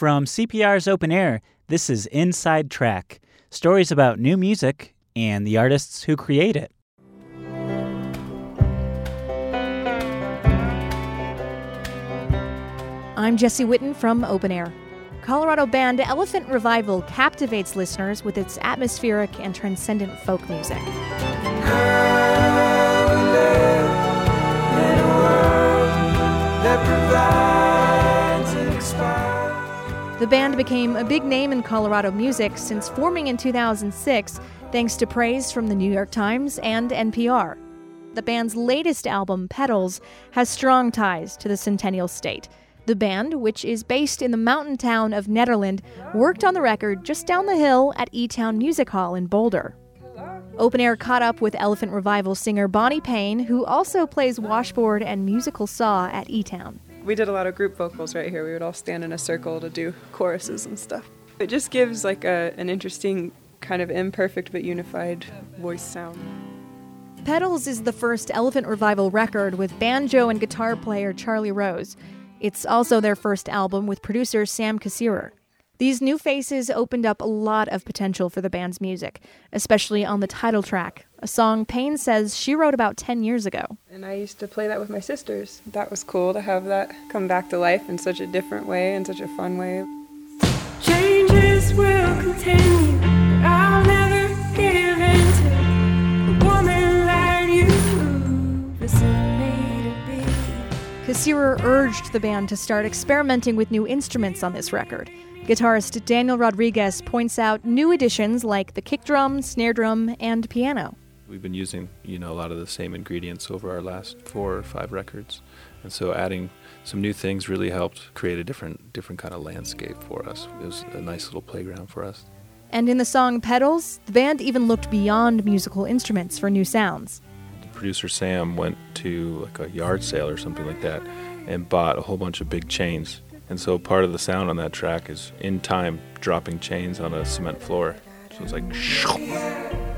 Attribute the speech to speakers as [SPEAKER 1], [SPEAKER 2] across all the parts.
[SPEAKER 1] From CPR's Open Air, this is Inside Track stories about new music and the artists who create it.
[SPEAKER 2] I'm Jesse Witten from Open Air. Colorado band Elephant Revival captivates listeners with its atmospheric and transcendent folk music. The band became a big name in Colorado music since forming in 2006, thanks to praise from the New York Times and NPR. The band's latest album, Petals, has strong ties to the Centennial State. The band, which is based in the mountain town of Nederland, worked on the record just down the hill at E Town Music Hall in Boulder. Open Air caught up with Elephant Revival singer Bonnie Paine, who also plays washboard and musical saw at E Town.
[SPEAKER 3] We did a lot of group vocals right here. We would all stand in a circle to do choruses and stuff. It just gives like a, an interesting kind of imperfect but unified voice sound.
[SPEAKER 2] Petals is the first Elephant Revival record with banjo and guitar player Charlie Rose. It's also their first album with producer Sam Kassirer. These new faces opened up a lot of potential for the band's music, especially on the title track, a song Paine says she wrote about 10 years ago.
[SPEAKER 3] And I used to play that with my sisters. That was cool to have that come back to life in such a different way, in such a fun way. Changes will continue. I'll never give in to a woman like
[SPEAKER 2] you. Kassirer urged the band to start experimenting with new instruments on this record. Guitarist Daniel Rodriguez points out new additions like the kick drum, snare drum, and piano.
[SPEAKER 4] We've been using, you know, a lot of the same ingredients over our last four or five records, and so adding some new things really helped create a different, different kind of landscape for us. It was a nice little playground for us.
[SPEAKER 2] And in the song Petals, the band even looked beyond musical instruments for new sounds.
[SPEAKER 4] Producer Sam went to like a yard sale or something like that and bought a whole bunch of big chains and so part of the sound on that track is in time dropping chains on a cement floor. So it's like.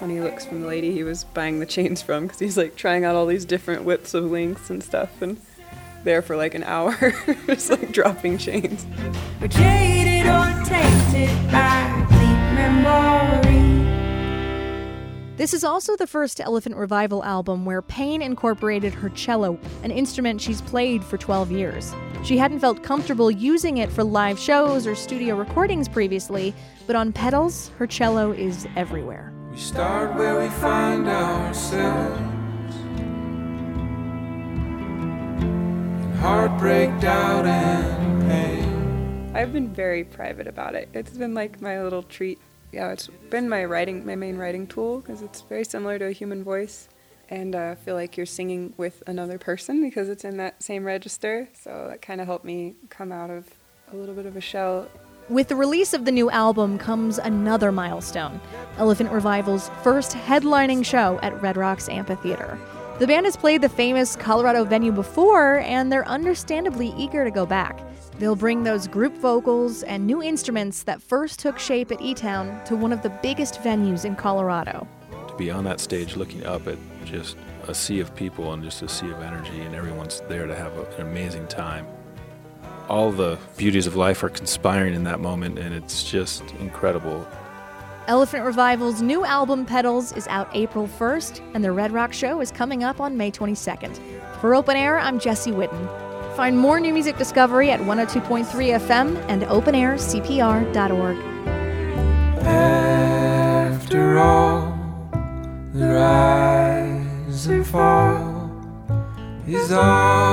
[SPEAKER 3] Funny looks from the lady he was buying the chains from because he's like trying out all these different widths of links and stuff and there for like an hour just like dropping chains. Jaded or tainted by deep
[SPEAKER 2] memory. This is also the first Elephant Revival album where Paine incorporated her cello, an instrument she's played for 12 years. She hadn't felt comfortable using it for live shows or studio recordings previously, but on Petals, her cello is everywhere. We start where we find ourselves.
[SPEAKER 3] And Heartbreak, doubt, and pain. I've been very private about it. It's been like my little treat yeah, it's been my writing, my main writing tool because it's very similar to a human voice, and uh, I feel like you're singing with another person because it's in that same register. So that kind of helped me come out of a little bit of a shell.
[SPEAKER 2] With the release of the new album comes another milestone Elephant Revival's first headlining show at Red Rocks Amphitheater. The band has played the famous Colorado venue before, and they're understandably eager to go back. They'll bring those group vocals and new instruments that first took shape at E Town to one of the biggest venues in Colorado.
[SPEAKER 4] To be on that stage looking up at just a sea of people and just a sea of energy, and everyone's there to have an amazing time. All the beauties of life are conspiring in that moment, and it's just incredible.
[SPEAKER 2] Elephant Revival's new album, Petals, is out April 1st, and the Red Rock Show is coming up on May 22nd. For Open Air, I'm Jesse Witten. Find more new music discovery at 102.3 FM and openaircpr.org. After all, the rise and fall is all that still.